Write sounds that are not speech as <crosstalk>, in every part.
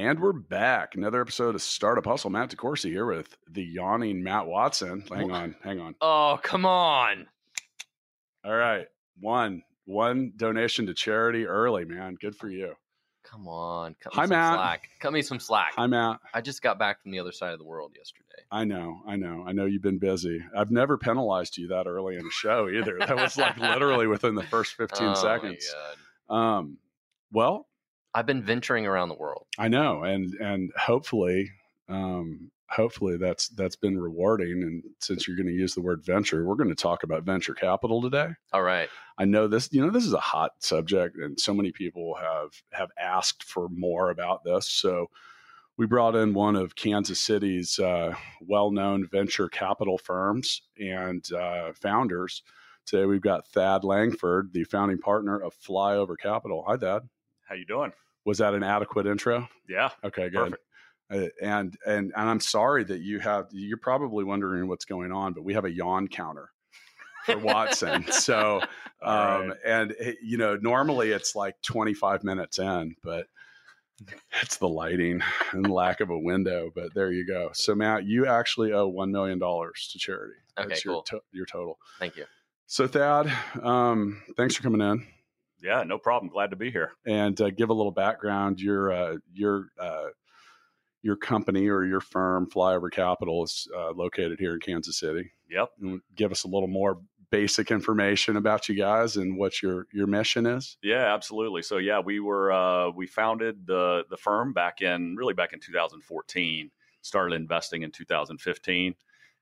And we're back. Another episode of Startup Hustle. Matt DeCoursey here with the yawning Matt Watson. Hang on, hang on. Oh, come on. All right. One. One donation to charity early, man. Good for you. Come on. Cut me Hi, some Matt. slack. Cut me some slack. Hi, Matt. I just got back from the other side of the world yesterday. I know, I know, I know you've been busy. I've never penalized you that early in a show either. That was like literally within the first 15 <laughs> Oh, my seconds. God. Um, well, I've been venturing around the world. I know, and and hopefully, um, hopefully that's that's been rewarding. And since you're going to use the word venture, we're going to talk about venture capital today. All right. I know this, you know, this is a hot subject, and so many people have have asked for more about this. So we brought in one of Kansas City's uh, well-known venture capital firms and uh, founders. Today we've got Thad Langford, the founding partner of Flyover Capital. Hi, Thad. How you doing? Was that an adequate intro? Yeah, Okay, good. Uh, and and and I'm sorry that you have. You're probably wondering what's going on, but we have a yawn counter for <laughs> Watson. so, um, right. and it- you know, normally it's like 25 minutes in, but it's the lighting and lack of a window. But there you go. So, Matt, you actually owe one million dollars to charity. Okay, That's your cool. to- your total. Thank you. So, Thad, um, thanks for coming in yeah, no problem. Glad to be here. and uh, give a little background. Your uh, your uh, your company or your firm, Flyover Capital, is uh, located here in Kansas City. Yep. And give us a little more basic information about you guys and what your your mission is. Yeah, absolutely. So yeah, we were uh, we founded the the firm back in really back in 2014. Started investing in 2015,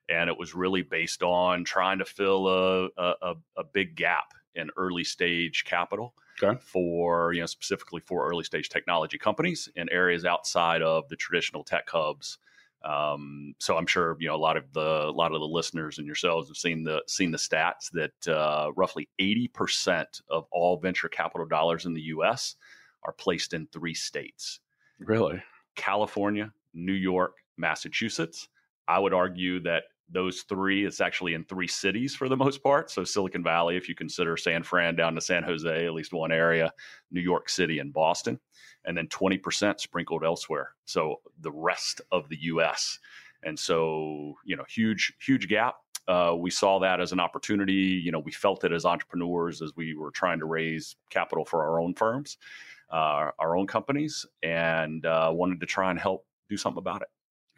and it was really based on trying to fill a a, a, a big gap in early stage capital Okay. for you know specifically for early stage technology companies in areas outside of the traditional tech hubs. Um, so I'm sure you know a lot of the a lot of the listeners and yourselves have seen the seen the stats that uh, roughly 80 percent of all venture capital dollars in the U.S. are placed in three states: Really? California, New York, Massachusetts. I would argue that those three, it's actually in three cities for the most part. So Silicon Valley, if you consider San Fran down to San Jose, at least one area, New York City and Boston, and then 20% sprinkled elsewhere. So the rest of the US. And so, you know, huge, huge gap. Uh, we saw that as an opportunity. You know, we felt it as entrepreneurs as we were trying to raise capital for our own firms, uh, our own companies, and uh, wanted to try and help do something about it.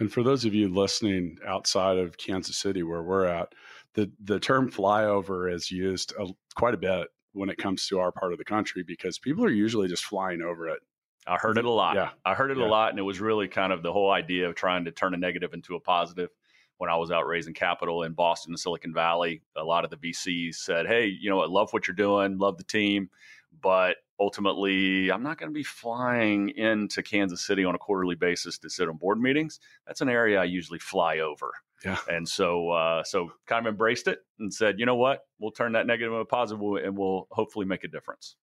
And for those of you listening outside of Kansas City, where we're at, the the term flyover is used a, quite a bit when it comes to our part of the country because people are usually just flying over it. I heard it a lot. Yeah. I heard it Yeah. a lot, and it was really kind of the whole idea of trying to turn a negative into a positive. When I was out raising capital in Boston and Silicon Valley, a lot of the VCs said, "Hey, you know, I love what you're doing, love the team, but ultimately, I'm not going to be flying into Kansas City on a quarterly basis to sit on board meetings. That's an area I usually fly over." Yeah. And so, uh, so kind of embraced it and said, "You know what? We'll turn that negative into a positive, and we'll hopefully make a difference."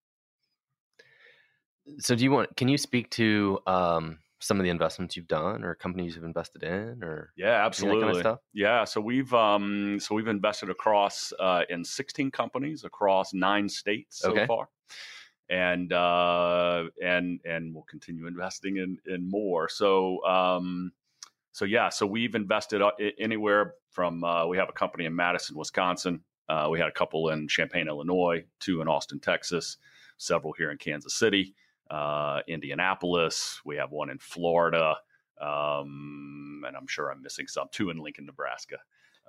So, do you want? Can you speak to um, some of the investments you've done, or companies you've invested in, or Yeah, any of that absolutely. kind of stuff? Yeah, so we've um, so we've invested across uh, in 16 companies across nine states so Okay. far, and uh, and and we'll continue investing in in more. So um, so yeah, so we've invested uh, anywhere from uh, we have a company in Madison, Wisconsin. Uh, we had a couple in Champaign, Illinois, two in Austin, Texas, several here in Kansas City, uh, Indianapolis. We have one in Florida um, and I'm sure I'm missing some. Two in Lincoln, Nebraska.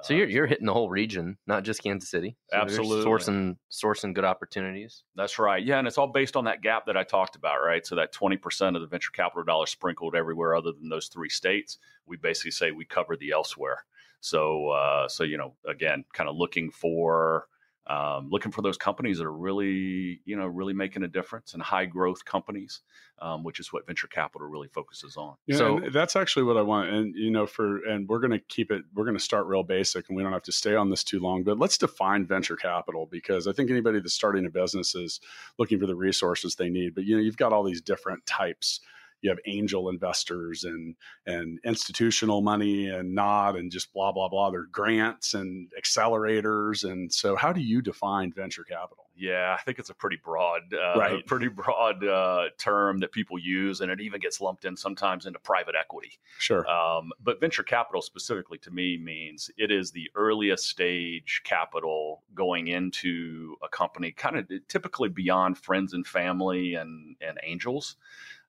So Uh, you're you're hitting the whole region, not just Kansas City. So Absolutely. sourcing sourcing good opportunities. That's right. Yeah, and it's all based on that gap that I talked about, right? So that 20% of the venture capital dollars sprinkled everywhere other than those three states, we basically say we cover the elsewhere. So, uh, so you know, again, kind of looking for um, looking for those companies that are really, you know, really making a difference and high growth companies, um, which is what venture capital really focuses on. Yeah, So- that's actually what I want. And you know, for and we're going to keep it. We're going to start real basic, and we don't have to stay on this too long. But let's define venture capital because I think anybody that's starting a business is looking for the resources they need. But you know, you've got all these different types. You have angel investors and and institutional money and not and just blah blah blah. There's grants and accelerators. And so, how do you define venture capital? Yeah, I think it's a pretty broad, uh, Right. pretty broad uh, term that people use, and it even gets lumped in sometimes into private equity. Sure. Um, but venture capital specifically to me means it is the earliest stage capital going into a company, kind of typically beyond friends and family and and angels.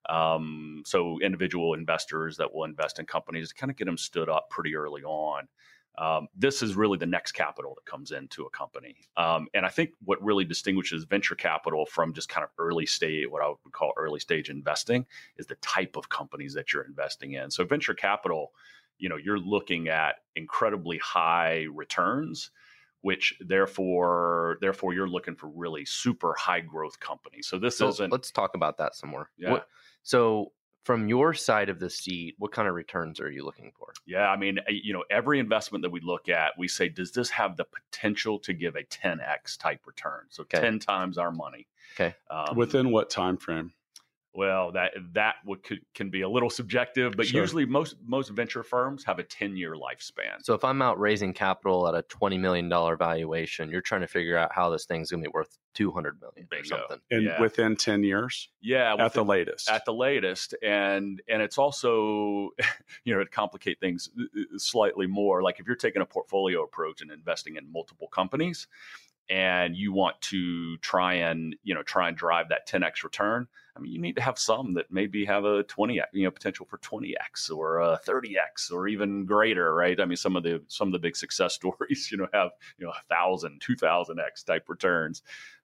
Um, so individual investors that will invest in companies to kind of get them stood up pretty early on. Um, this is really the next capital that comes into a company. Um, and I think what really distinguishes venture capital from just kind of early stage, what I would call early stage investing, is the type of companies that you're investing in. So venture capital, you know, you're looking at incredibly high returns, which therefore, therefore you're looking for really super high growth companies. So this So isn't, let's talk about that some more. Yeah. What, so from your side of the seat, what kind of returns are you looking for? yeah, I mean, uh, you know, every investment that we look at, we say, does this have the potential to give a 10x type return? So Okay. 10 times our money. Okay. Um, Within what time frame? Well, that that would, could, can be a little subjective, but Sure. usually most most venture firms have a ten year lifespan. So if I'm out raising capital at a twenty million dollar valuation, you're trying to figure out how this thing's going to be worth two hundred million or Bingo. something. And Yeah. within ten years, yeah, at the latest. at the latest, and and it's also <laughs> you know to complicate things uh, slightly more. Like if you're taking a portfolio approach and investing in multiple companies, and you want to try and you know try and drive that 10x return i mean you need to have some that maybe have a 20 you know potential for 20x or a 30x or even greater right i mean some of the some of the big success <laughs> stories you know have you know a thousand 2000x type returns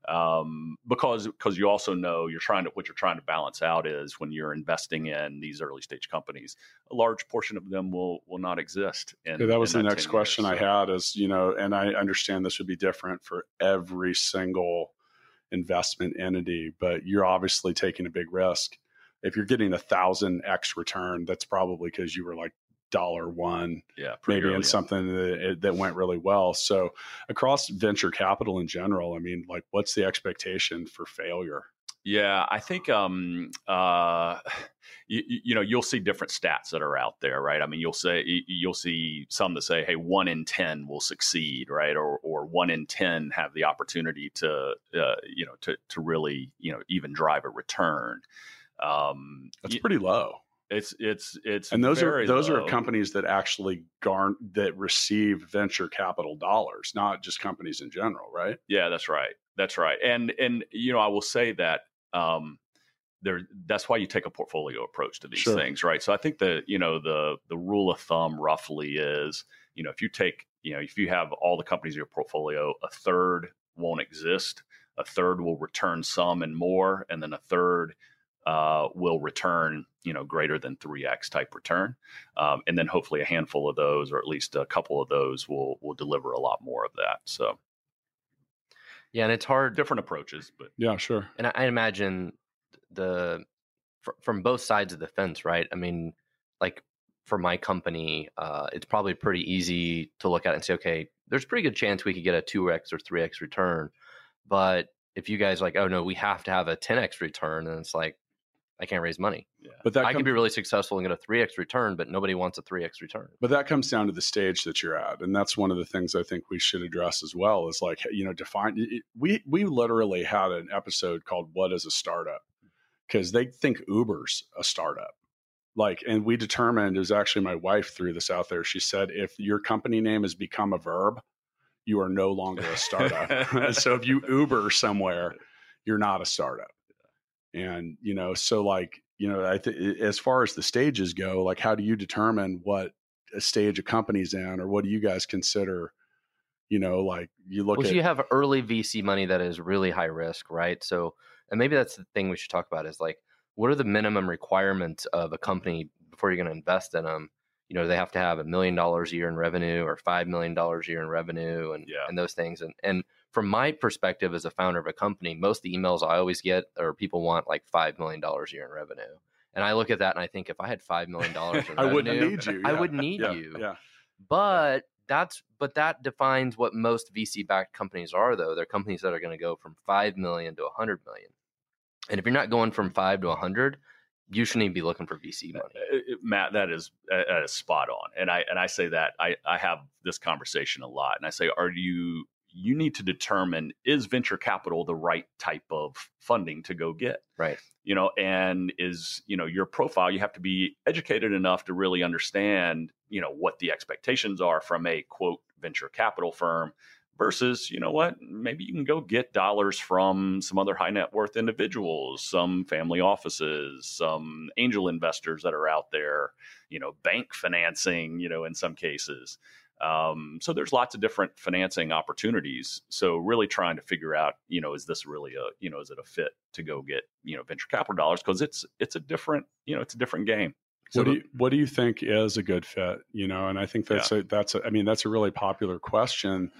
um, because because you also know you're trying to what you're trying to balance out is when you're investing in these early stage companies a large portion of them will will not exist in, Yeah, that was the 10 next question years. I had is, you know, and I understand this would be different for every single investment entity, but you're obviously taking a big risk. If you're getting a thousand X return, that's probably because you were like dollar one, yeah maybe in something that, eh, that went really well. So across venture capital in general, I mean, like what's the expectation for failure? Yeah, I think um, uh, <sighs> you, you know you'll see different stats that are out there, right? I mean, you'll say you- you'll see some that say, "Hey, one in ten will succeed," right? Or or one in ten have the opportunity to uh, you know to to really you know even drive a return. Um, That's pretty low. it's it's it's And those are those low. are companies that actually garn that receive venture capital dollars, not just companies in general, right? Yeah, that's right. That's right. And and you know, I will say that um there that's why you take a portfolio approach to these Sure. things, right? So I think the, you know, the the rule of thumb roughly is, you know, if you take, you know, if you have all the companies in your portfolio, a third won't exist, a third will return some and more, and then a third uh, will return, you know, greater than 3x type return. Um, and then hopefully a handful of those, or at least a couple of those will will deliver a lot more of that. So Yeah, and it's hard. different approaches, but Yeah, sure. And I, I imagine the fr- from both sides of the fence, right? I mean, like for my company, uh, it's probably pretty easy to look at and say, okay, there's a pretty good chance we could get a two x or three x return, but if you guys are like, oh no, we have to have a ten x return, and it's like, I can't raise money. yeah. But that I comes, could be really successful and get a three x return, but nobody wants a three x return. but that comes down to the stage that you're at, and that's one of the things I think we should address as well. Is like you know define. it- We we literally had an episode called "What is a Startup?" because they think Uber's a startup. Like, and we determined it was actually my wife threw this out there. She said, if your company name has become a verb, you are no longer a startup. <laughs> <laughs> so if you Uber somewhere, you're not a startup. And you know, so like you know, I think as far as the stages go, like how do you determine what a stage a company's in, or what do you guys consider? You know, like you look well, at you have early VC money that is really high risk, right? So, and maybe that's the thing we should talk about is like, what are the minimum requirements of a company before you're going to invest in them? you know they have to have a million dollars a year in revenue or five million dollars a year in revenue and Yeah. and those things and and from my perspective as a founder of a company most of the emails i always get are people want like five million dollars a year in revenue and i look at that and i think if i had five million dollars <laughs> in I revenue wouldn't need you. I wouldn't need yeah, you. Yeah. but that's but that defines what most vc backed companies are though they're companies that are going to go from 5 million to 100 million and if you're not going from 5 to 100 you shouldn't even be looking for vc money Uh, uh, Matt, that is uh, that is spot on, and I and I say that I I have this conversation a lot, and I say, are you you need to determine is venture capital the right type of funding to go get, right. You know, and is you know your profile you have to be educated enough to really understand you know what the expectations are from a quote venture capital firm versus you know what maybe you can go get dollars from some other high net worth individuals some family offices some angel investors that are out there you know bank financing you know in some cases um, so there's lots of different financing opportunities so really trying to figure out you know is this really a you know is it a fit to go get you know venture capital dollars because it's it's a different you know it's a different game So what do you what do you think is a good fit? You know, and I think that's a that's a I mean that's a really popular question.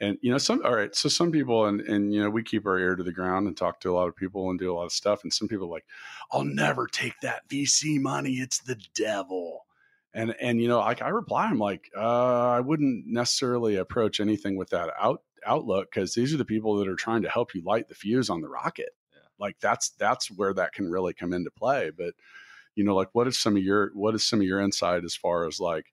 And you know, some all right, so some people and and you know, we keep our ear to the ground and talk to a lot of people and do a lot of stuff. And some people are like, I'll never take that VC money. It's the devil. And and you know, like I reply, I'm like, uh, I wouldn't necessarily approach anything with that out outlook because these are the people that are trying to help you light the fuse on the rocket. Yeah. Like that's that's where that can really come into play. But you know, like what is some of your what is some of your insight as far as like,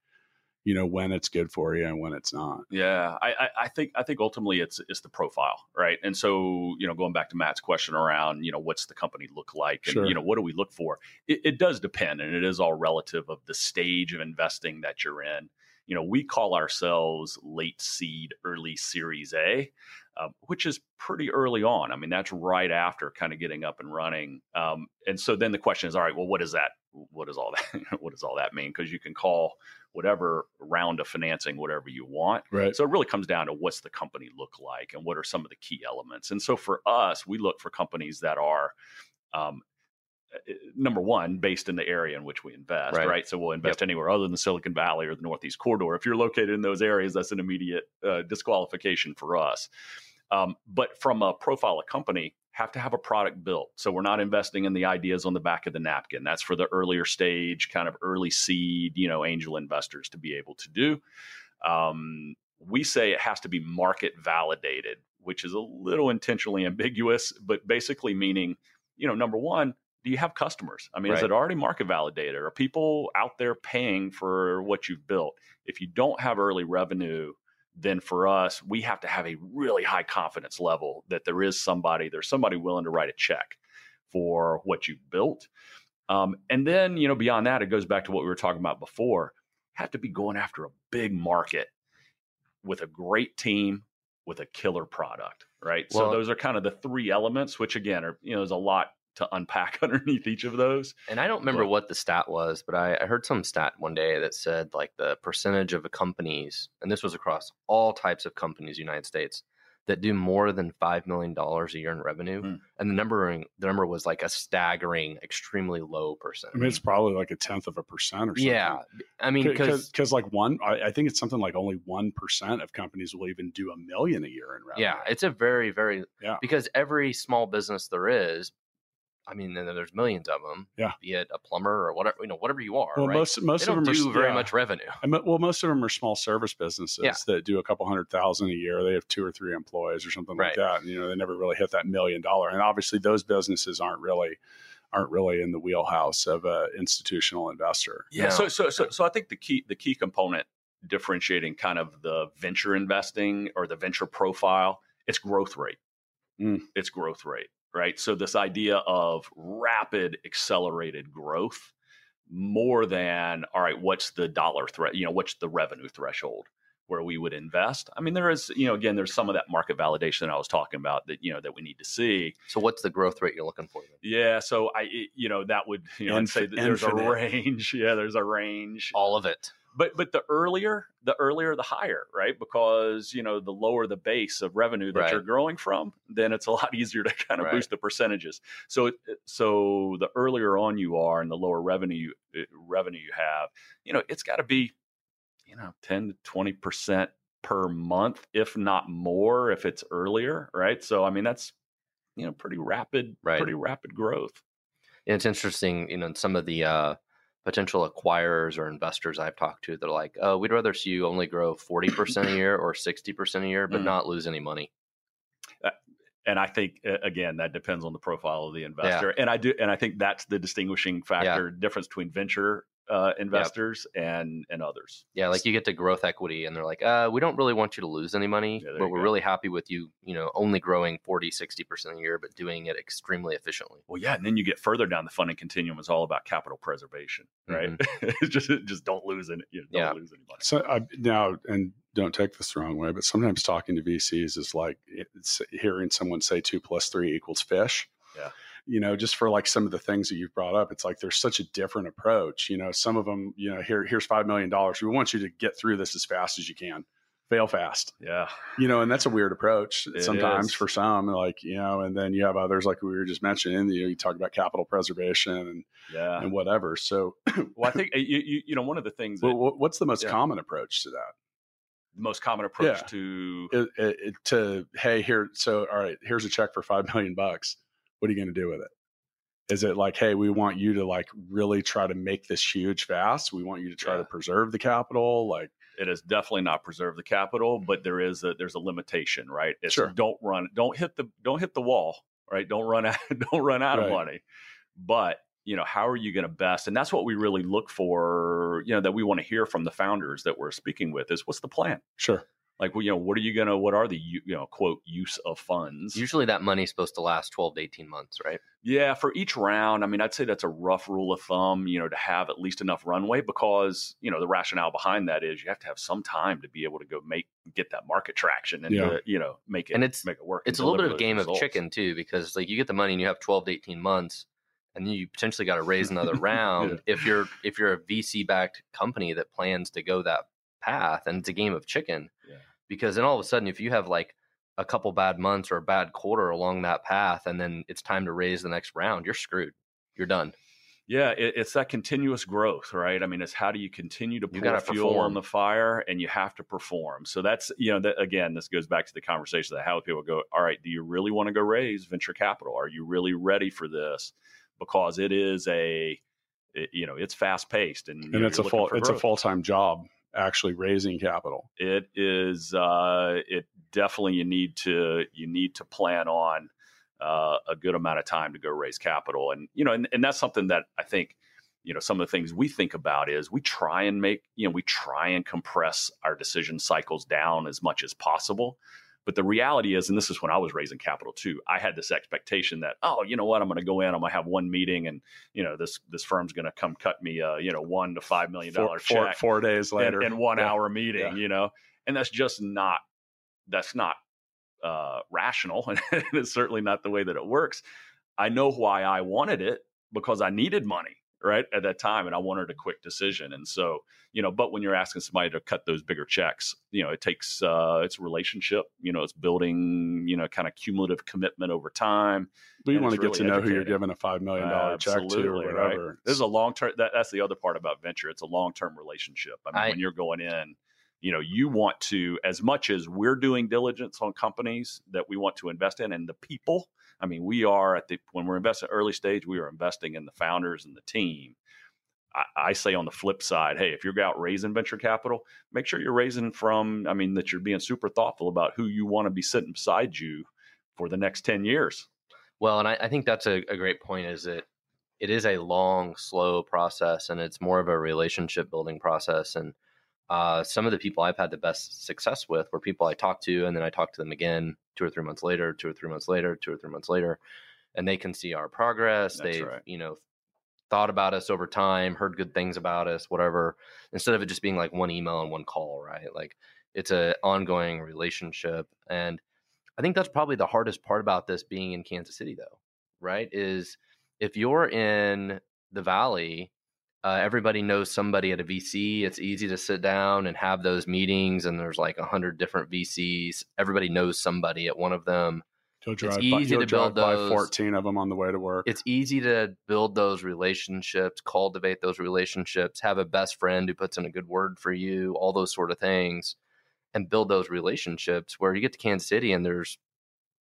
you know, when it's good for you and when it's not? Yeah, I, I, think I think ultimately it's it's the profile, right? And so you know, going back to Matt's question around you know what's the company look like, and Sure. you know what do we look for? It, it does depend, and it is all relative of the stage of investing that you're in. You know, we call ourselves late seed, early Series A, uh, which is pretty early on. I mean, that's right after kind of getting up and running. Um, and so then the question is, all right, well, what is that? What does all that? <laughs> what does all that mean? Because you can call whatever round of financing whatever you want. Right. So it really comes down to what's the company look like and what are some of the key elements. And so for us, we look for companies that are um, uh, number one based in the area in which we invest, Right. right? So we'll invest anywhere other than Silicon Valley or the Northeast corridor. If you're located in those areas, that's an immediate uh, disqualification for us. Um, but from a profile of company, have to have a product built. So we're not investing in the ideas on the back of the napkin. That's for the earlier stage, kind of early seed, you know, angel investors to be able to do. Um, we say it has to be market validated, which is a little intentionally ambiguous, but basically meaning, you know, number one, do you have customers? I mean, is it already market validated? Are people out there paying for what you've built? If you don't have early revenue, then for us, we have to have a really high confidence level that there is somebody, there's somebody willing to write a check for what you've built. Um, and then, you know, beyond that, it goes back to what we were talking about before. Have to be going after a big market with a great team with a killer product, right? so those are kind of the three elements, which again are, you know, there's a lot to unpack <laughs> underneath each of those. And I don't remember But- what the stat was, but I, I heard some stat one day that said like the percentage of companies, and this was across all types of companies, in the United States, that do more than five million dollars a year in revenue, Mm. and the number the number was like a staggering, extremely low percent. I mean, it's probably like a tenth of a percent or something. yeah, I mean, because because like one, I, I think it's something like only one percent of companies will even do a million a year in revenue. yeah, it's a very very Yeah. because every small business there is. I mean, and there's millions of them. Yeah. be it a plumber or whatever you know, whatever you are. well, right? most most they of don't them do are very yeah. much revenue. I mean, well, most of them are small service businesses Yeah. that do a couple hundred thousand a year. They have two or three employees or something like that. And, you know, they never really hit that million dollar. And obviously, those businesses aren't really aren't really in the wheelhouse of a institutional investor. Yeah. So, so, so, so I think the key, the key component differentiating kind of the venture investing or the venture profile, it's growth rate. Mm. It's growth rate, right? So this idea of rapid accelerated growth more than, all right, what's the dollar threat? You know, what's the revenue threshold where we would invest? I mean, there is, you know, again, there's some of that market validation that I was talking about that, you know, that we need to see. So, what's the growth rate you're looking for? Then? Yeah. So I, it- you know, that would, you know, I'd say that there's a range. <laughs> Yeah. There's a range. All of it. But but the earlier the earlier the higher right because you know the lower the base of revenue that Right. you're growing from then it's a lot <laughs> easier to kind of Right. boost the percentages so so the earlier on you are and the lower revenue you, revenue you have you know it's got to be you know 10 to 20 percent per month if not more if it's earlier right so i mean that's you know pretty rapid Right. pretty rapid growth And it's interesting, you know, some of the uh, potential acquirers or investors I've talked to, they're like, "Oh, we'd rather see you only grow forty percent a <coughs> year or sixty percent a year, but Mm. not lose any money." and I think uh, again that depends on the profile of the investor. And I do, and I think that's the distinguishing factor difference between venture uh, investors and and others. Yeah, like you get to growth equity, and they're like, uh, "We don't really want you to lose any money, Yeah, but we're go. really happy with you, you know, only growing 40, 60 percent a year, but doing it extremely efficiently." Well, yeah, and then you get further down the funding continuum. It's all about capital preservation, right? <laughs> It's just just don't lose any, you know, don't Mm-hmm. Yeah. lose any money. So I, now, and don't take this the wrong way, but sometimes talking to VCs is like it's hearing someone say two plus three equals fish. Yeah. You know, just for like some of the things that you've brought up, it's like there's such a different approach. You know, some of them, you know, here here's five million dollars. We want you to get through this as fast as you can. Fail fast. Yeah, You know, and that's a weird approach It sometimes is. for some. Like, you know, and then you have others like we were just mentioning, you know, you talk about capital preservation and, yeah. and whatever. So <clears throat> Well, I think uh, you, you, you know one of the things that Well, what's the most Yeah. common approach to that? the most common approach Yeah. to It, it, it- to hey, here, so all right, here's a check for five million bucks. What are you going to do with it? Is it like, hey, we want you to like really try to make this huge fast? We want you to try Yeah. to preserve the capital. Like, it is definitely not preserve the capital, but there is a there's a limitation, right? It's Sure. don't run, don't hit the don't hit the wall, right? Don't run out, <laughs> don't run out Right. of money. But you know, how are you going to best? And that's what we really look for. You know, that we want to hear from the founders that we're speaking with is what's the plan? sure, Like, well, you know, what are you gonna? What are the you you know quote use of funds? Usually, that money's supposed to last twelve to eighteen months, right? Yeah, for each round, I mean, I'd say that's a rough rule of thumb, you know, to have at least enough runway because, you know, the rationale behind that is you have to have some time to be able to go make get that market traction and Yeah. to, you know, make it And it's- make it work. It's a little bit of those game results. of chicken too, because like you get the money and you have twelve to eighteen months, and you potentially got to raise another <laughs> round if you're if you're a VC backed company that plans to go that path, and it's a game of chicken. Because then all of a sudden, if you have like a couple bad months or a bad quarter along that path, and then it's time to raise the next round, you're screwed. You're done. Yeah, it, it's that continuous growth, right? I mean, it's how do you continue to You pour fuel perform. on the fire, and you have to perform. So that's you know, that, again, this goes back to the conversation that how people go. All right, do you really want to go raise venture capital? Are you really ready for this? Because it is a, it- you know, it's fast paced, and, and it's a full it's a full time job actually raising capital. it is uh it definitely you need to you need to plan on uh, a good amount of time to go raise capital and you know and, and that's something that i think you know some of the things we think about is we try and make you know we try and compress our decision cycles down as much as possible but the reality is and this is when i was raising capital too i had this expectation that oh you know what i'm going to go in i'm going to have one meeting and you know this this firm's going to come cut me a you know one to five million dollar Four, four, check four days later, in, in one Yeah. hour meeting, Yeah. you know, and that's just not that's not uh, rational, <laughs> and it's certainly not the way that it works. I know why I wanted it because I needed money right at that time, and I wanted a quick decision, and so you know. But when you're asking somebody to cut those bigger checks, you know, it takes uh, it's a relationship, you know, it's building, you know, kind of cumulative commitment over time. But you want to get really to know who you're giving a five million dollar check to or Absolutely, right. whatever. This is a long term. That, that's the other part about venture. It's a long term relationship. I mean, I- when you're going in, you know, you want to as much as we're doing diligence on companies that we want to invest in and the people. I mean, we are at the when we're investing early stage, we are investing in the founders and the team. I, I say on the flip side, hey, if you're out raising venture capital, make sure you're raising from. I mean, that you're being super thoughtful about who you want to be sitting beside you for the next ten years. Well, and I, I think that's a, a great point. Is that it is a long, slow process, and it's more of a relationship building process. And uh, some of the people I've had the best success with were people I talked to, and then I talked to them again two or three months later, two or three months later, two or three months later, and they can see our progress. That's They've right. you know thought about us over time, heard good things about us, whatever. Instead of it just being like one email and one call, right? Like it's an ongoing relationship, and I think that's probably the hardest part about this being in Kansas City, though, right? Is if you're in the valley Uh, everybody knows somebody at a VC. It's easy to sit down and have those meetings, and there's like a hundred different VCs. Everybody knows somebody at one of them. You'll It's drive by, easy you'll to build those. 14 of them on the way to work. It's easy to build those relationships, cultivate those relationships, have a best friend who puts in a good word for you, all those sort of things, and build those relationships. Where you get to Kansas City and there's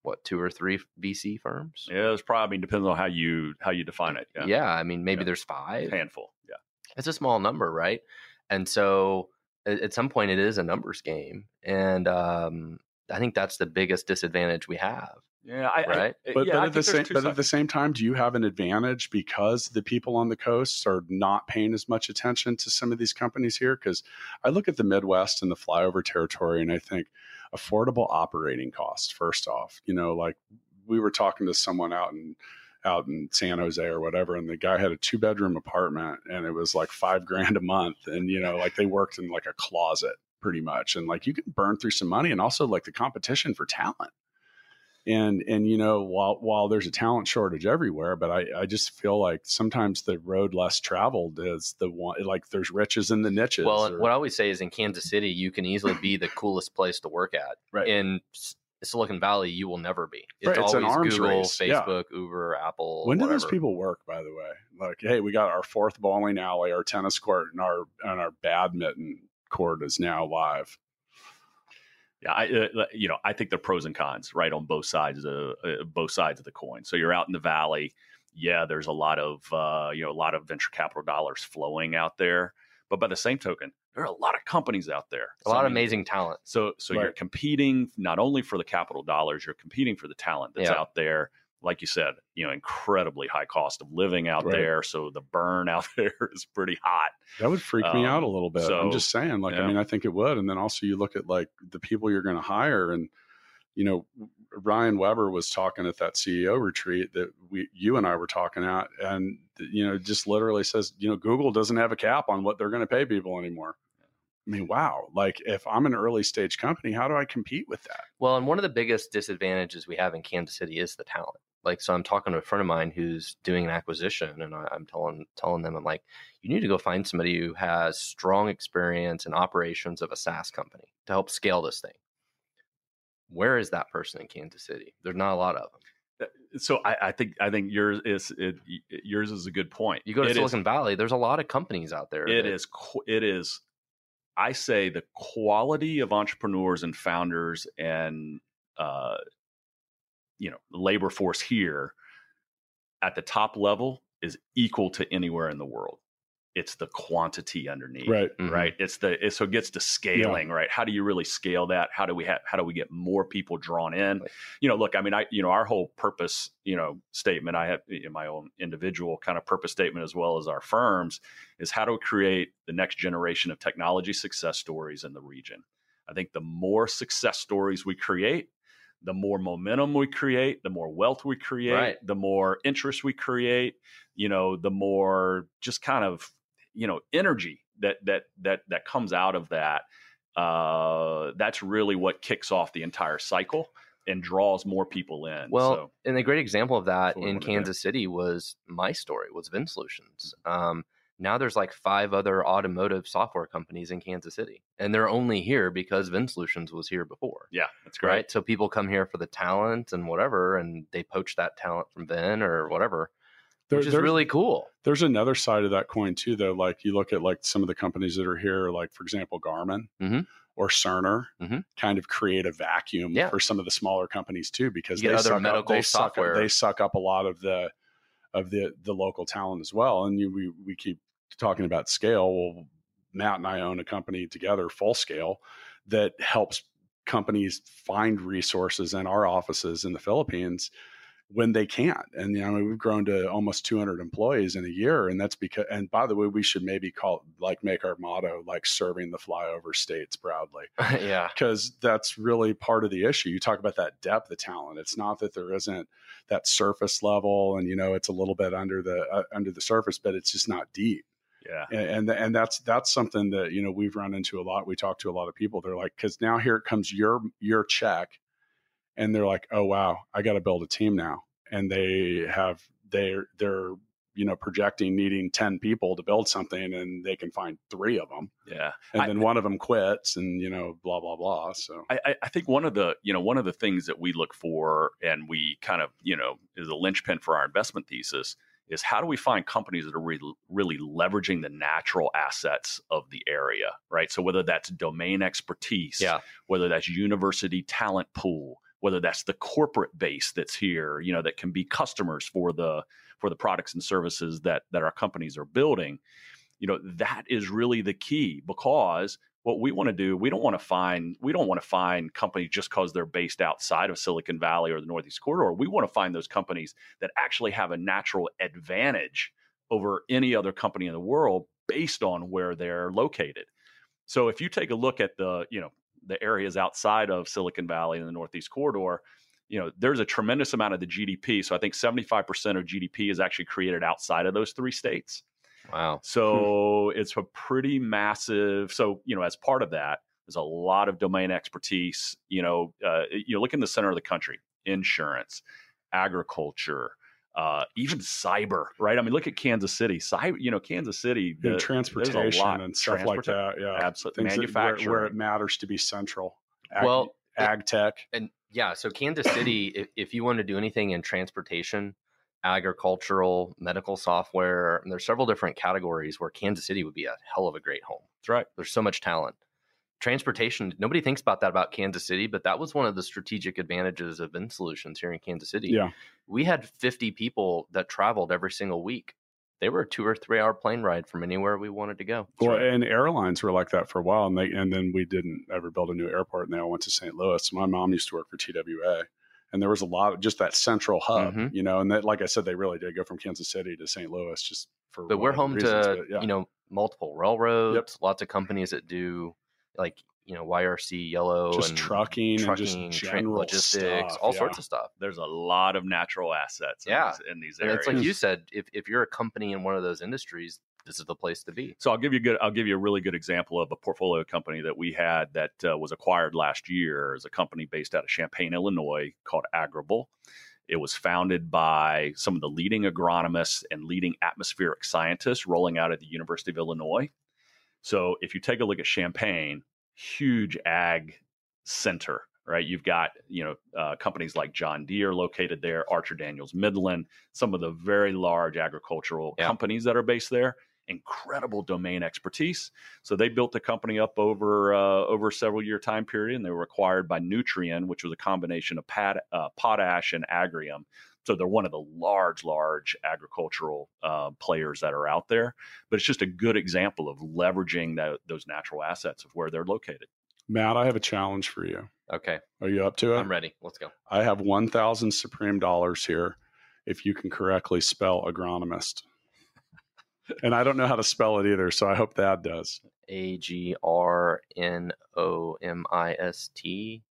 what two or three VC firms. Yeah, it's probably I mean, depends on how you how you define it. Yeah, Yeah, I mean maybe Yeah. there's five. handful. Yeah, it's a small number, right? And so at, at some point, it is a numbers game, and um, I think that's the biggest disadvantage we have, yeah, I, right? I, but, yeah, but at the same there's two but at the same time, do you have an advantage because the people on the coasts are not paying as much attention to some of these companies here? Because I look at the Midwest and the flyover territory, and I think affordable operating costs. First off, you know, like we were talking to someone out in out in San Jose or whatever, and the guy had a two bedroom apartment, and it was like five grand a month, and you know, like they worked in like a closet pretty much, and like you can burn through some money, and also like the competition for talent and and you know while while there's a talent shortage everywhere but i i just feel like sometimes the road less traveled is the one like there's riches in the niches Well, or- what I always say is in Kansas City, you can easily be the coolest place to work at. Right. S- Silicon Valley, you will never be. It's Right, it's an always arms Google, race, yeah. Facebook, Uber, Apple. when do those people work by the way like hey we got our fourth bowling alley our tennis court and our and our badminton court is now live Yeah, I, uh, you know, I think the pros and cons right on both sides of uh, both sides of the coin. So you're out in the valley. Yeah, there's a lot of uh, you know a lot of venture capital dollars flowing out there, but by the same token, there are a lot of companies out there. A So, lot I of mean, amazing talent. So so you're competing not only for the capital dollars, you're competing for the talent that's Yeah. out there. Like you said, you know, incredibly high cost of living out Right. there. So the burn out <laughs> there is pretty hot. that would freak me out a Um, little bit i'm just saying like i mean i think it would and then also you look at like the people you're going to hire and you know ryan weber was talking at that ceo retreat that we you and i were talking at and you know just literally says you know google doesn't have a cap on what they're going to pay people anymore i mean wow like if i'm an early stage company how do i compete with that Well, and one of the biggest disadvantages we have in Kansas City is the talent. Like, so I'm talking to a friend of mine who's doing an acquisition, and I, I'm telling telling them, I'm like, you need to go find somebody who has strong experience in operations of a SaaS company to help scale this thing. Where is that person in Kansas City? There's not a lot of them. Uh, so I, I think I think yours is it, yours is a good point. You go to It is- Silicon Valley, there's a lot of companies out there. It that- is. It is. I say the quality of entrepreneurs and founders and uh, you know labor force here at the top level is equal to anywhere in the world. It's the quantity underneath, right Mhm. right? It's the it's, so it gets to scaling, right? How do you really scale that? How do we have how do we get more people drawn in? Right. You know, look, I mean, I you know our whole purpose, you know, statement. I have in my own individual kind of purpose statement as well as our firms is how to create the next generation of technology success stories in the region. I think the more success stories we create, the more momentum we create, the more wealth we create, Right. the more interest we create, you know, the more just kind of, you know, energy that that that that comes out of that. Uh, that's really what kicks off the entire cycle and draws more people in. Well, so, and a great example of that That's what we in. Kansas City was my story was Vin Solutions. Um, now there's like five other automotive software companies in Kansas City, and they're only here because Vin Solutions was here before. yeah, that's great. Right. So people come here for the talent and whatever, and they poach that talent from Vin or whatever, There- which is really cool. There's another side of that coin too, though. Like you look at like some of the companies that are here, like for example, Garmin Mhm. or Cerner, Mhm. kind of create a vacuum Yeah. for some of the smaller companies too, because they suck up, medical they suck up, software. they suck up a lot of the of the the local talent as well. And you, we we keep talking about scale. Well, Matt and I own a company together, Full Scale, that helps companies find resources in our offices in the Philippines when they can't. And you know, we've grown to almost 200 employees in a year, and that's because. And by the way, we should maybe call like make our motto like serving the flyover states proudly <laughs> yeah. because that's really part of the issue. You talk about that depth of talent. It's not that there isn't that surface level, and you know it's a little bit under the uh, under the surface, but it's just not deep. Yeah. And, and and that's that's something that you know we've run into a lot. We talk to a lot of people. They're like, because now here it comes your your check, and they're like, oh wow, I got to build a team now, and they have they're they're you know projecting needing 10 people to build something and they can find three of them Yeah. and I- then one of them quits and you know blah blah blah so I, I- I think one of the you know one of the things that we look for and we kind of you know is a linchpin for our investment thesis is how do we find companies that are really, really leveraging the natural assets of the area right so whether that's domain expertise Yeah. whether that's university talent pool whether that's the corporate base that's here you know that can be customers for the for the products and services that that our companies are building you know that is really the key because what we want to do we don't want to find we don't want to find companies just because they're based outside of silicon valley or the northeast corridor. We want to find those companies that actually have a natural advantage over any other company in the world based on where they're located. So if you take a look at the you know the areas outside of silicon valley and the northeast corridor you know there's a tremendous amount of the gdp so i think 75% of gdp is actually created outside of those three states Wow. so it's a pretty massive. So you know, as part of that, there's a lot of domain expertise. You know, uh, you look in the center of the country: insurance, agriculture, uh, even cyber. Right? I mean, look at Kansas City. Cyber. You know, Kansas City. and transportation there's a lot. and stuff like that yeah Absolutely. Things that- where- Manufacturing. where, it matters to be central ag, Well, it- ag tech And yeah, so Kansas City, <coughs> if, if you want to do anything in transportation, agricultural, medical software, and there's several different categories where Kansas City would be a hell of a great home. That's right. There's so much talent. Transportation, nobody thinks about that about Kansas City, but that was one of the strategic advantages of Vin Solutions here in Kansas City. yeah We had 50 people that traveled every single week. They were a two or three hour plane ride from anywhere we wanted to go. Well, and airlines were like that for a while, and they and then we didn't ever build a new airport, and they all went to St. Louis. My mom used to work for TWA, and there was a lot of just that central hub, Mhm. you know. And that, like I said, they really did go from Kansas City to St. Louis just for. but we're home reasons, to but yeah. you know multiple railroads lots of companies that do like you know yrc yellow just and trucking, trucking and just tra- general logistics stuff, all yeah. sorts of stuff There's a lot of natural assets. In Yeah. these, in these and areas. it's like you said if, if you're a company in one of those industries this is the place to be So I'll give you a good. I'll give you a really good example of a portfolio company that we had that uh, was acquired last year. Is a company based out of Champaign, Illinois, called Agrible. It was founded by some of the leading agronomists and leading atmospheric scientists rolling out of the University of Illinois. So if you take a look at Champaign, huge ag center, right? You've got you know uh, companies like John Deere located there, Archer Daniels Midland, some of the very large agricultural Yeah. companies that are based there incredible domain expertise. So they built the company up over uh, over a several year time period, and they were acquired by Nutrien, which was a combination of pad, uh, potash and agrium. So they're one of the large, large agricultural uh, players that are out there. But it's just a good example of leveraging that, those natural assets of where they're located. Matt, I have a challenge for you. okay Are you up to it? i'm ready let's go I have one thousand supreme dollars here. If you can correctly spell agronomist, <laughs> and I don't know how to spell it either, so I hope Thad does. a-g-r-n-o-m-i-s-t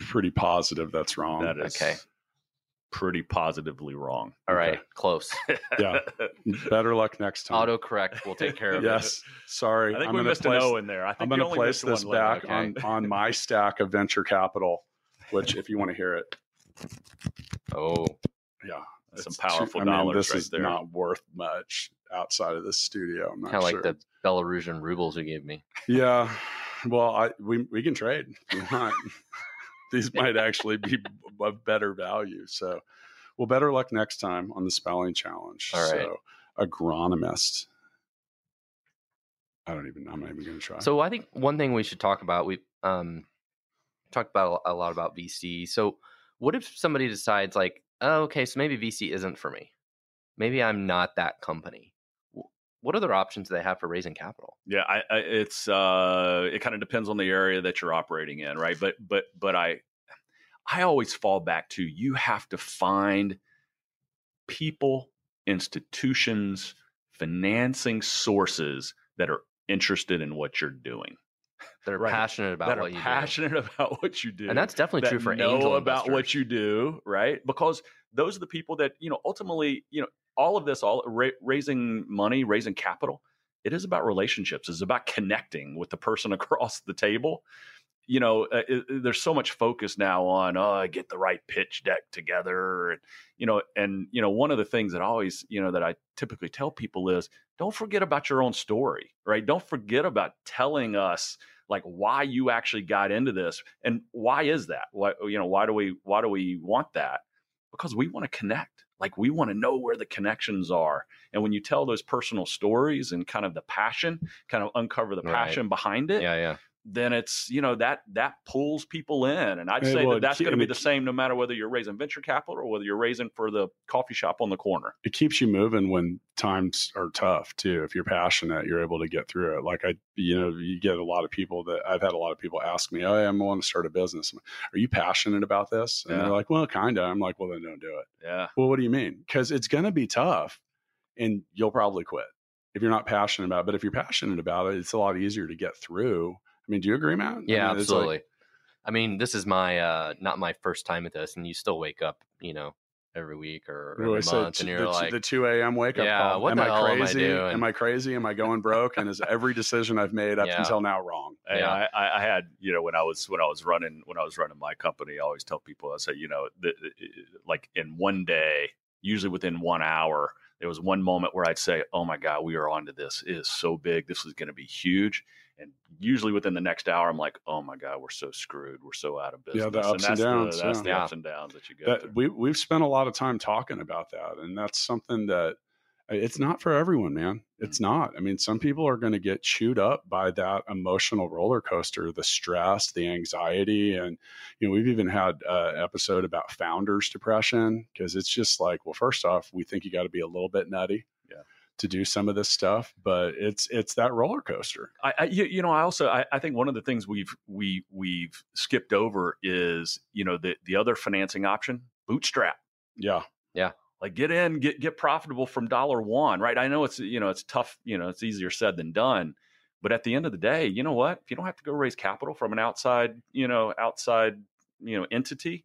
Pretty positive that's wrong. That is Okay. Pretty positively wrong. all Okay. right close <laughs> Yeah. Better luck next time. autocorrect will take care of it. yes. Sorry. I think I'm we gonna missed place, an O in there. I think I'm going to place this one back okay. on on my stack of venture capital, which if you want to hear it, oh yeah, That's some it's powerful I mean, dollars This right is there. not worth much outside of this studio. I'm not kind of sure. like the belarusian rubles you gave me Yeah. Well, I we we can trade if you want. These <laughs> might actually be of better value. So, well, better luck next time on the spelling challenge. All right. So, agronomist. I don't even. I'm not even going to try. So I think one thing we should talk about we um talked about a lot about VC. So what if somebody decides like, oh, okay, so maybe VC isn't for me. Maybe I'm not that company. What other options do they have for raising capital? Yeah, I, I, it's uh, it kind of depends on the area that you're operating in, right? But but but I I always fall back to you have to find people, institutions, financing sources that are interested in what you're doing, They're Right. passionate about that what are you passionate about what you do, do. And that's definitely that true for know angel about what you do, right? Because those are the people that you know ultimately, you know, all of this, all ra- raising money, raising capital, it is about relationships. It's about connecting with the person <laughs> across the table. you know, uh, it, there's so much focus now on oh, get the right pitch deck together, and you know, and you know, one of the things that I always, you know, that I typically tell people is don't forget about your own story, right? Don't forget about telling us like why you actually got into this and why is that? Why you know, why do we why do we want that? Because we want to connect. Like we want to know where the connections are. And when you tell those personal stories and kind of the passion, kind of uncover the passion right. behind it, yeah, yeah then it's you know that that pulls people in. And i'd say well, that that's going to be the same no matter whether you're raising venture capital or whether you're raising for the coffee shop on the corner. It keeps you moving when times are tough too. If you're passionate you're able to get through it. Like i you know you get a lot of people that i've had a lot of people ask me oh I'm want to start a business. Are you passionate about this? And yeah. they're like well kind of i'm like well then don't do it. Yeah. Well what do you mean? Because it's going to be tough and you'll probably quit if you're not passionate about it. But if you're passionate about it it's a lot easier to get through I mean, do you agree, Matt? Yeah, I mean, absolutely. Like, I mean, this is my uh not my first time at this, and you still wake up, you know, every week or every month, and you're the, like the two a.m. wake up yeah, call. What am the I hell crazy? Am I, am I crazy? Am I going broke? and is every decision I've made up yeah. until now wrong? <laughs> Yeah, I, I, had you know when I was when I was running when I was running my company, I always tell people I say you know the, like in one day, usually within one hour. There was one moment where I'd say, "Oh my God, we are onto this. It is so big. This is going to be huge." And usually within the next hour, I'm like, oh my God, we're so screwed. We're so out of business. Yeah, the ups and, and downs. The, that's yeah. the ups and downs that you get. we, we've spent a lot of time talking about that. And that's something that it's not for everyone, man. It's mm-hmm. not. I mean, some people are going to get chewed up by that emotional roller coaster, the stress, the anxiety. And, you know, we've even had an episode about founders depression because it's just like, well, first off, we think you got to be a little bit nutty to do some of this stuff, but it's it's that roller coaster. I, I you, you, know I also I, I, think one of the things we've we we've skipped over is you know the the other financing option bootstrap. Yeah, yeah. Like get in, get get profitable from dollar one, right? I know it's you know it's tough, you know it's easier said than done, but at the end of the day, you know what? If you don't have to go raise capital from an outside you know outside you know entity,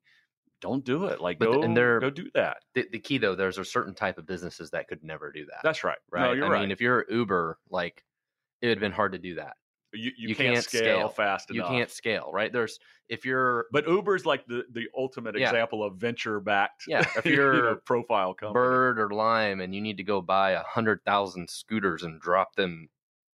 don't do it. Like but, go and go do that. The, the, key though, there's a certain type of businesses that could never do that. That's right. Right. No, you're I right. mean, if you're Uber, like it would have been hard to do that. You, you, you can't, can't scale, scale, fast enough. You can't scale, right? There's if you're But Uber's like the the ultimate yeah. example of venture backed yeah, if you're <laughs> you know, profile company. Bird or Lime and you need to go buy a hundred thousand scooters and drop them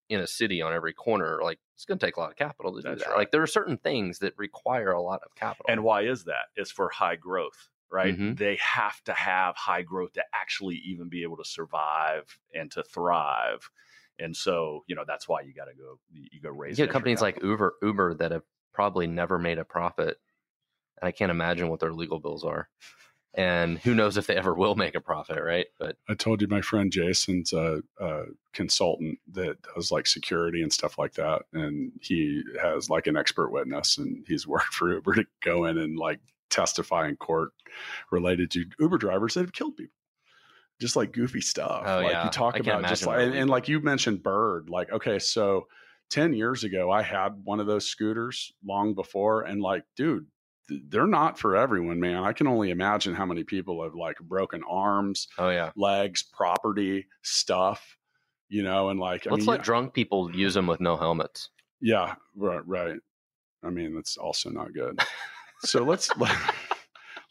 in a city on every corner, like it's going to take a lot of capital to That's do that. Right. Like there are certain things that require a lot of capital. And why is that? It's for high growth, right? Mm-hmm. They have to have high growth to actually even be able to survive and to thrive. And so, you know, that's why you got to go, you go raise. You companies capital. like Uber, Uber that have probably never made a profit. And I can't imagine what their legal bills are and who knows if they ever will make a profit, right? But I told you my friend Jason's a, a, consultant that does like security and stuff like that, and he has like an expert witness, and he's <laughs> worked for Uber to go in and like testify in court related to Uber drivers that have killed people. Just like goofy stuff. Oh, like yeah. you talk I about just like and, and like you mentioned Bird. Like, okay, so 10 years ago I had one of those scooters long before and like, dude, they're not for everyone, man. I can only imagine how many people have like broken arms, oh yeah, legs, property, stuff, you know, and like let's I mean, let drunk people use them with no helmets. Yeah, right, right. I mean, that's also not good. so let's <laughs> let,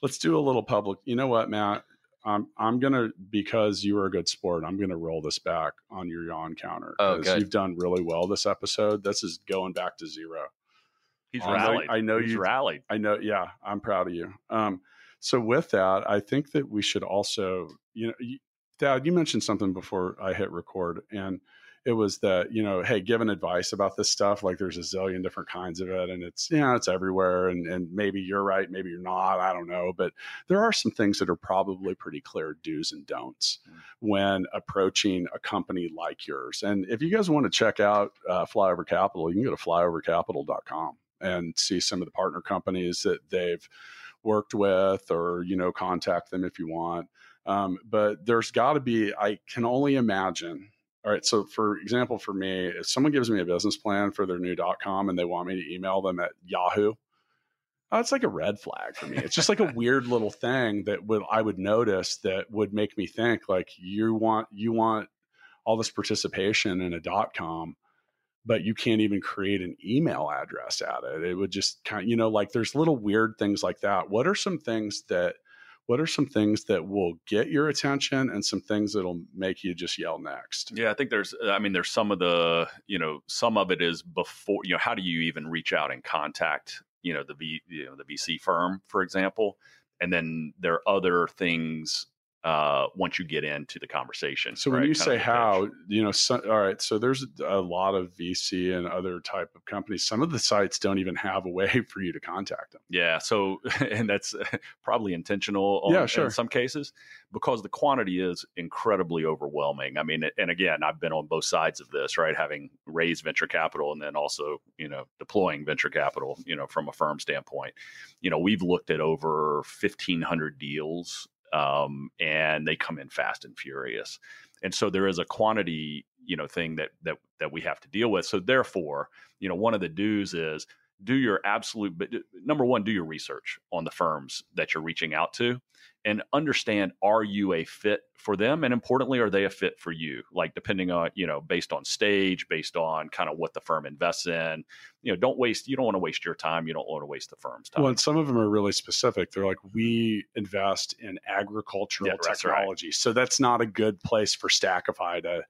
let's do a little public. You know what, Matt? I'm I'm gonna because you were a good sport. I'm gonna roll this back on your yawn counter. Oh, good. You've done really well this episode. This is going back to zero. He's I rallied. Know, I know you rallied. I know. Yeah, I'm proud of you. Um, so with that, I think that we should also, you know, you, Dad, you mentioned something before I hit record, and it was that you know, hey, giving advice about this stuff, like there's a zillion different kinds of it, and it's yeah, you know, it's everywhere, and and maybe you're right, maybe you're not, I don't know, but there are some things that are probably pretty clear do's and don'ts mm-hmm. when approaching a company like yours. And if you guys want to check out uh, Flyover Capital, you can go to flyovercapital.com and see some of the partner companies that they've worked with or you know contact them if you want. Um, but there's got to be i can only imagine all right so for example for me if someone gives me a business plan for their new dot com and they want me to email them at yahoo oh, it's like a red flag for me. It's just like a <laughs> weird little thing that would i would notice that would make me think like you want you want all this participation in a dot com but you can't even create an email address at it. It would just kind of, you know, like there's little weird things like that. What are some things that what are some things that will get your attention and some things that'll make you just yell next yeah i think there's uh, i mean there's some of the you know some of it is before you know how do you even reach out and contact you know the v you know the vc firm for example and then there are other things uh, once you get into the conversation. So when right? you kind say how, you know, so, all right, so there's a lot of VC and other type of companies. Some of the sites don't even have a way <laughs> for you to contact them. Yeah. So, <laughs> and that's probably intentional. On, yeah, sure. In some cases, because the quantity is incredibly overwhelming. I mean, and again, I've been on both sides of this, right? Having raised venture capital and then also, you know, deploying venture capital, you know, from a firm standpoint. You know, we've looked at over 1,500 deals um, and they come in fast and furious. And so there is a quantity, you know, thing that that that we have to deal with. So therefore, you know, one of the do's is do your absolute but number one do your research on the firms that you're reaching out to and understand are you a fit for them? And importantly are they a fit for you? Like depending on you know based on stage based on kind of what the firm invests in. You know don't waste you don't want to waste your time. You don't want to waste the firm's time. well and some of them are really specific. They're like we invest in agricultural yeah, technology right. so that's not a good place for stackify to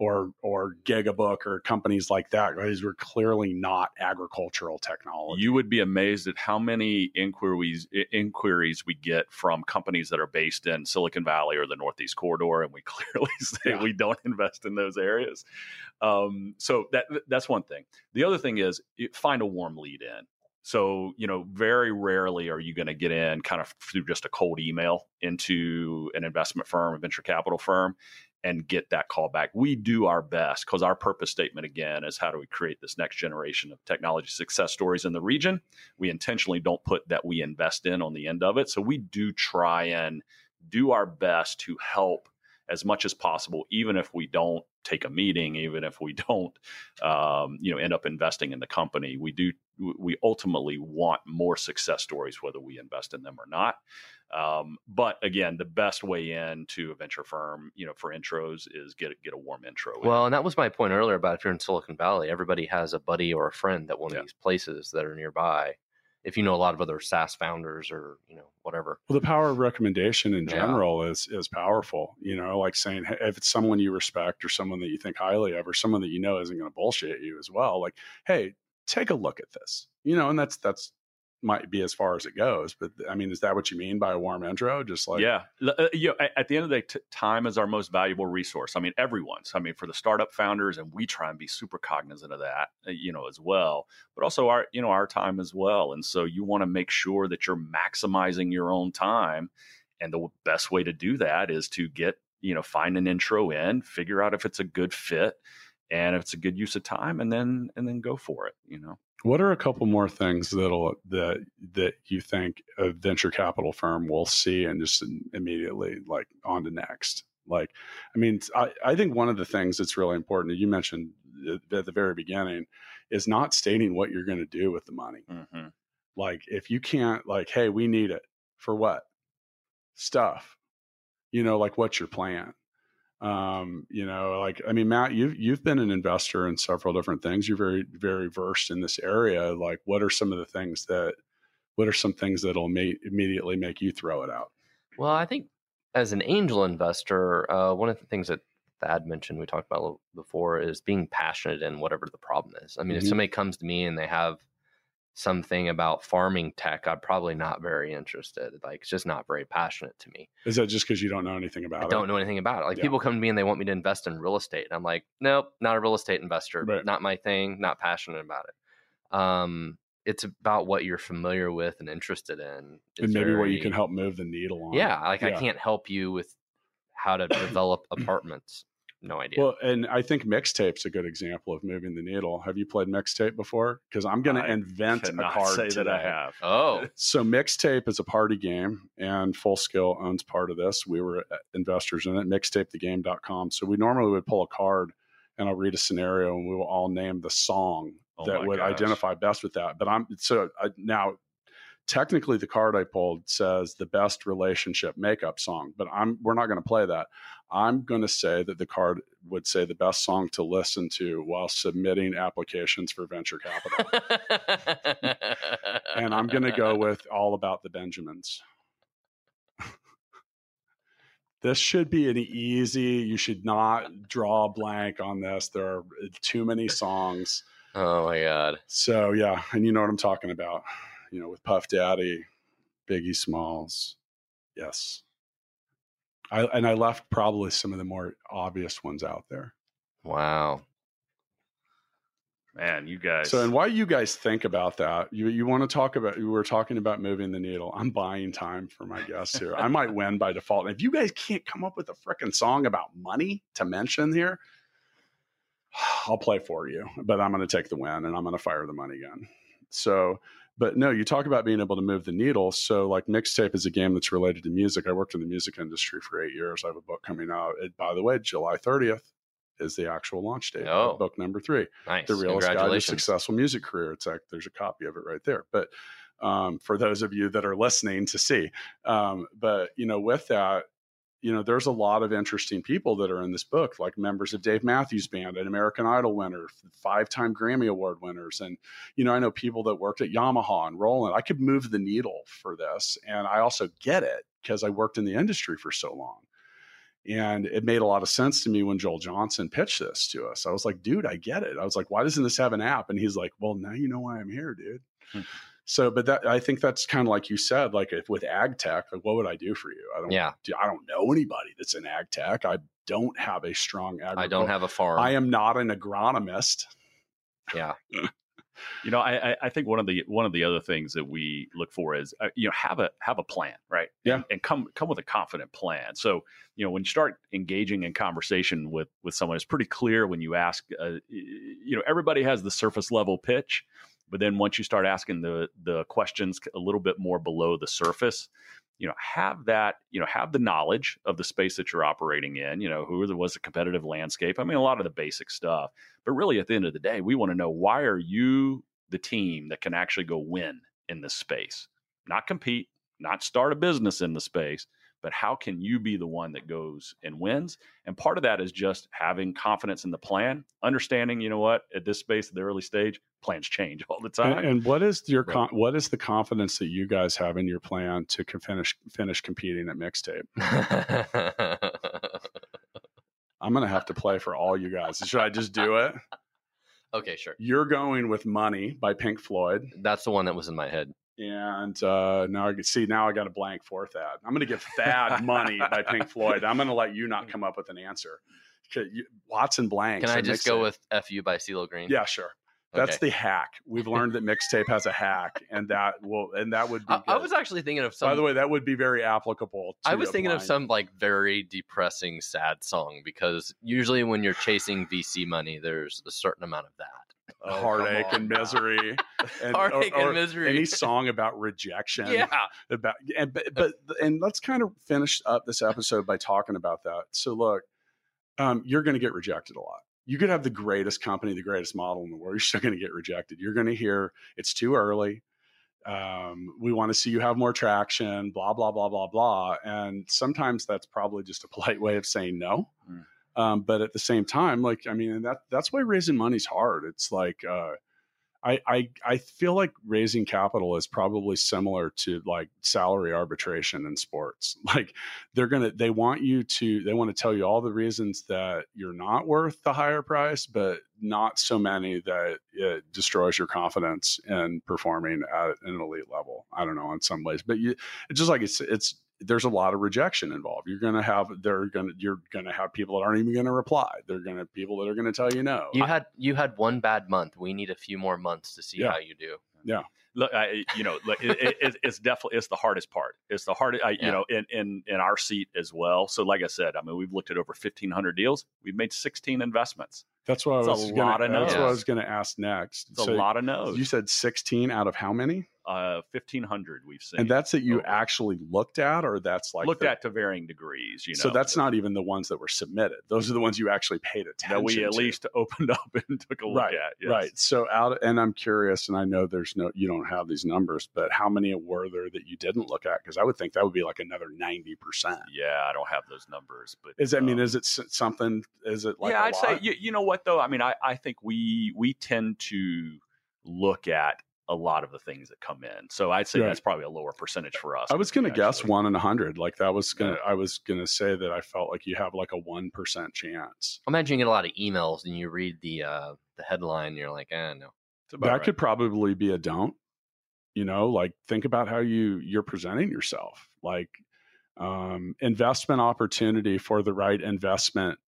or or Gigabook or companies like that. These were clearly not agricultural technology. You would be amazed at how many inquiries inquiries we get from companies that are based in Silicon Valley or the Northeast Corridor, and we <laughs> clearly say yeah. we don't invest in those areas. Um, so that that's one thing. The other thing is find a warm lead in. So, you know, very rarely are you going to get in kind of through just a cold email into an investment firm, a venture capital firm, and get that call back. We do our best because our purpose statement again is how do we create this next generation of technology success stories in the region. We intentionally don't put that we invest in on the end of it. So we do try and do our best to help as much as possible, even if we don't take a meeting, even if we <laughs> don't, um, you know, end up investing in the company. We do. We ultimately want more success stories, whether we invest in them or not. Um, but again, the best way in to a venture firm, you know, for intros is get get a warm intro. Well, in. and that was my point earlier about if you're in Silicon Valley, everybody has a buddy or a friend at one yeah. of these places that are nearby. If you know a lot of other SaaS founders or you know whatever. Well, the power of recommendation in general yeah. is is powerful. You know, like saying hey, if it's someone you respect or someone that you think highly of or someone that you know isn't going to bullshit you as well. Like, hey, take a look at this. You know, and that's that's might be as far as it goes. But I mean, is that what you mean by a warm intro? Just like yeah, uh, you know, at the end of the day, t- time is our most valuable resource. I mean, everyone's. I mean, for the startup founders, and we try and be super cognizant of that, uh, you know, as well. But also our, you know, our time as well. And so you want to make sure that you're maximizing your own time. And the best way to do that is to get, you know, find an intro in, figure out if it's a good fit, and if it's a good use of time, and then and then go for it. You know. What are a couple more things that'll that that you think a venture capital firm will see and just immediately like on to next? Like, I mean, I, I think one of the things that's really important, that you mentioned at the very beginning, is not stating what you're going to do with the money. Mm-hmm. Like, if you can't, like, hey, we need it for what stuff, you know, like, what's your plan? Um, you know like i mean matt you've you've been an investor in several different things. You're very very versed in this area. Like what are some of the things that what are some things that'll immediately make you throw it out? Well i think as an angel investor uh, one of the things that thad mentioned we talked about before is being passionate in whatever the problem is. I mean mm-hmm. if somebody comes to me and they have something about farming tech, I'm probably not very interested. Like, it's just not very passionate to me. Is that just because you don't know anything about I it? don't know anything about it. Like, yeah. people come to me and they want me to invest in real estate. And I'm like, nope, not a real estate investor. Right. Not my thing. Not passionate about it. Um, it's about what you're familiar with and interested in. It's and maybe what you can help move the needle on. Yeah. Like, yeah. I can't help you with how to develop <clears throat> apartments no idea. Well, and I think mixtape's a good example of moving the needle. Have you played mixtape before? Because I'm going to invent a card say today. that I have. Oh, <laughs> so mixtape is a party game, and Full Scale owns part of this. We were uh, investors in it. Mixtapethegame.com. So we normally would pull a card, and I'll read a scenario, and we will all name the song oh that would gosh. identify best with that. But I'm so I, now technically the card I pulled says the best relationship makeup song, but I'm we're not going to play that. I'm going to say that the card would say the best song to listen to while submitting applications for venture capital. and I'm going to go <laughs> with All About the Benjamins. this should be an easy, you should not draw a blank on this. There are uh, too many songs. oh my god. So, yeah, and you know what I'm talking about. You know, with Puff Daddy, Biggie Smalls. Yes. I, and I left probably some of the more obvious ones out there. Wow. Man, you guys. So, and why you guys think about that? You you want to talk about? We were talking about moving the needle. I'm buying time for my guests here. I might win by default. And if you guys can't come up with a freaking song about money to mention here, <sighs> I'll play for you. But I'm going to take the win and I'm going to fire the money gun. So, but no, you talk about being able to move the needle. So, like mixtape is a game that's related to music. I worked in the music industry for eight years. I have a book coming out. It, by the way, July 30th is the actual launch date. Oh. of Book number three Nice. the realist guide to successful music career. It's like there's a copy of it right there. But um, for those of you that are listening to see, um, but you know, with that, you know, there's a lot of interesting people that are in this book, like members of Dave Matthews Band, an American Idol winner, five-time Grammy Award winners, and you know, I know people that worked at Yamaha and Roland. I could move the needle for this, and I also get it because I worked in the industry for so long. And it made a lot of sense to me when Joel Johnson pitched this to us. I was like, dude, I get it. I was like, why doesn't this have an app? And he's like, well, now you know why I'm here, dude. Hmm. So, but that I think that's kind of like you said, like if with ag tech, like what would I do for you? I don't, Yeah. I don't know anybody that's in ag tech. I don't have a strong ag. I don't have a farm. I am not an agronomist. yeah. <laughs> you know, I, I- I think one of the one of the other things that we look for is uh, you know have a have a plan, right? Yeah. and, and come come with a confident plan. So you know when you start engaging in conversation with with someone, it's pretty clear when you ask. Uh, you know, everybody has the surface level pitch, but then once you start asking the the questions a little bit more below the surface, you know, have that you know have the knowledge of the space that you're operating in. You know, who was the competitive landscape? I mean, a lot of the basic stuff. But really, at the end of the day, we want to know why are you the team that can actually go win in this space, not compete, not start a business in the space, but how can you be the one that goes and wins? And part of that is just having confidence in the plan, understanding, you know what, at this space, at the early stage, plans change <laughs> all the time. And, and what is your Right. con- what is the confidence that you guys have in your plan to finish finish competing at mixtape? I'm gonna have to play for all you guys. Should I just do it? <laughs> okay, sure. You're going with "Money" by Pink Floyd, That's the one that was in my head. And uh, now I can see now I got a blank for that. I'm gonna give Thad "Money" by Pink <laughs> Floyd. I'm gonna let you not come up with an answer. you- Watson blanks. Can I just go with "Fu" by CeeLo Green? Yeah, sure. That's Okay. the hack. We've learned that mixtape has a hack, and that will and that would be. I, I was actually thinking of some. By the way, that would be very applicable. To I was thinking of some like very depressing, sad song because usually when you're chasing VC money, there's a certain amount of that. Oh, heartache and misery, <laughs> and, Heartache or- or and misery. Any <laughs> song about rejection, yeah. about and but, but and let's kind of finish up this episode by talking about that. So look, um, you're going to get rejected a lot. You could have the greatest company, the greatest model in the world. <laughs> You're still going to get rejected. You're going to hear it's too early. Um, we want to see you have more traction. Blah blah blah blah blah. And sometimes that's probably just a polite way of saying no. Mm. Um, but at the same time, like I mean, and that that's why raising money's hard. It's like uh, I, I I feel like raising capital is probably similar to like salary arbitration in sports. <laughs> Like they're gonna they want you to they want to tell you all the reasons that you're not worth the higher price, but not so many that it destroys your confidence in performing at an elite level. I don't know in some ways, but you it's just like it's it's there's a lot of rejection involved. You're gonna have they're gonna you're gonna have people that aren't even gonna reply. They're gonna people that are gonna tell you no. You had you had one bad month. We need a few more months to see Yeah. how you do. Yeah. Look, I, you know, look, it, it, it's- it's definitely it's the hardest part. It's the hardest, I, you know, in, in in our seat as well. So, like I said, I mean, we've looked at over fifteen hundred deals. We've made sixteen investments. That's what It's I a was lot gonna, of That's what I was going to ask next. It's So a lot of no's. You said 16 out of how many? Uh, fifteen hundred. We've seen, And that's that you over. actually looked at, or that's like looked the- at to varying degrees. You know, so that's not even the ones that were submitted. Those are the ones you actually paid attention. that we at to. least opened <laughs> up and took a look right, at. yes. right. So out, and I'm curious, and I know there's no, you don't have these numbers, but how many were there that you didn't look at? Because I would think that would be like another ninety percent. Yeah, I don't have those numbers, but Is that I mean, um, is it something? Is it like yeah, I'd say you, you know what though. I mean, I, I think we we tend to look at a lot of the things that come in. So I'd say Right. that's probably a lower percentage for us. I was going to guess actually- one in a hundred. Like that was gonna. Yeah. I was going to say that I felt like you have like a one percent chance. Imagine you get a lot of emails and you read the uh, the headline and you're like, eh, no. It's about That right. could probably be a don't. You know, like think about how you you're presenting yourself. Like um, investment opportunity for the right investment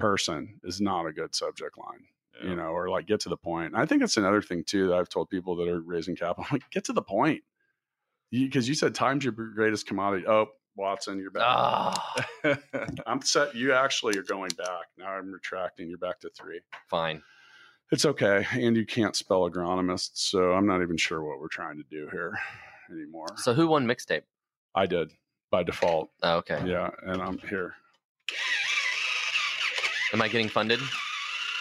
person is not a good subject line. Yeah. You know, or like get to the point. And I think it's another thing too that I've told people that are raising capital. Like get to the point. Because you, said time's your greatest commodity. Oh, Watson, you're back. Ah, <laughs> I'm set. You actually are going back. Now I'm retracting. You're back to three. fine. It's okay. And you can't spell agronomist. So I'm not even sure what we're trying to do here anymore. So who won mixtape? I did by default. Oh, okay. Yeah. And I'm here. Am I getting funded?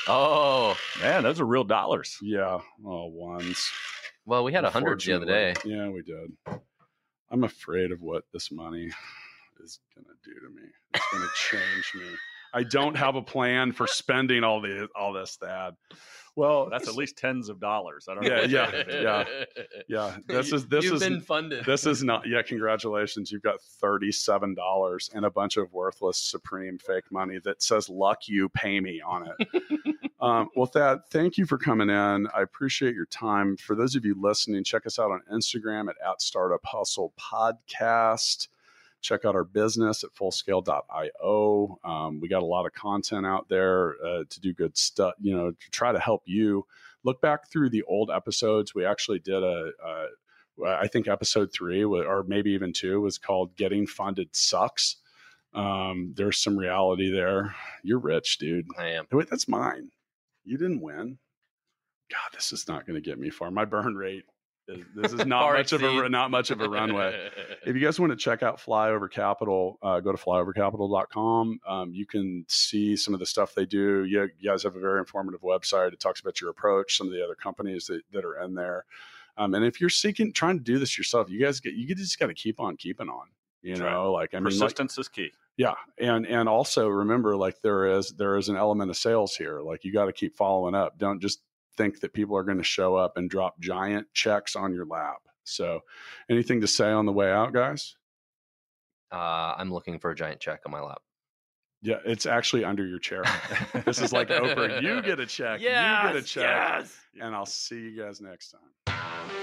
Oh, Man, those are real dollars. Yeah. Oh, ones. well, we had a hundred the other day. Yeah, we did. I'm afraid of what this money is going to do to me. It's going to change me. I don't have a plan for spending all the all this, Thad. Well, <laughs> That's at least tens of dollars. I don't Yeah, know. yeah, yeah. <laughs> yeah. This is this You've is been funded. this is <laughs> not yeah congratulations you've got $37 and a bunch of worthless supreme fake money that says luck you pay me on it um, well thad thank you for coming in i appreciate your time for those of you listening check us out on instagram at, at startup hustle podcast check out our business at fullscale.io um, we got a lot of content out there uh, to do good stuff you know to try to help you look back through the old episodes we actually did a, a I think episode three, or maybe even two, was called "Getting Funded Sucks." Um, there's some reality there. You're rich, dude. I am. Wait, that's mine. You didn't win. God, this is not going to get me far. My burn rate. Is, this is <laughs> not much of a not much of a runway. <laughs> If you guys want to check out Flyover Capital, uh, go to flyovercapital.com. Um, you can see some of the stuff they do. You, you guys have a very informative website. It talks about your approach, some of the other companies that, that are in there. Um, and if you're seeking, trying to do this yourself, you guys get, you just got to keep on keeping on. You That's know, like I mean, like, Persistence is key. yeah, and and also remember, like there is there is an element of sales here. Like you got to keep following up. Don't just think that people are going to show up and drop giant checks on your lap. So, anything to say on the way out, guys? Uh, I'm looking for a giant check on my lap. Yeah, it's actually under your chair. <laughs> this is like Oprah. You get a check. you get a check. Yes. And I'll see you guys next time.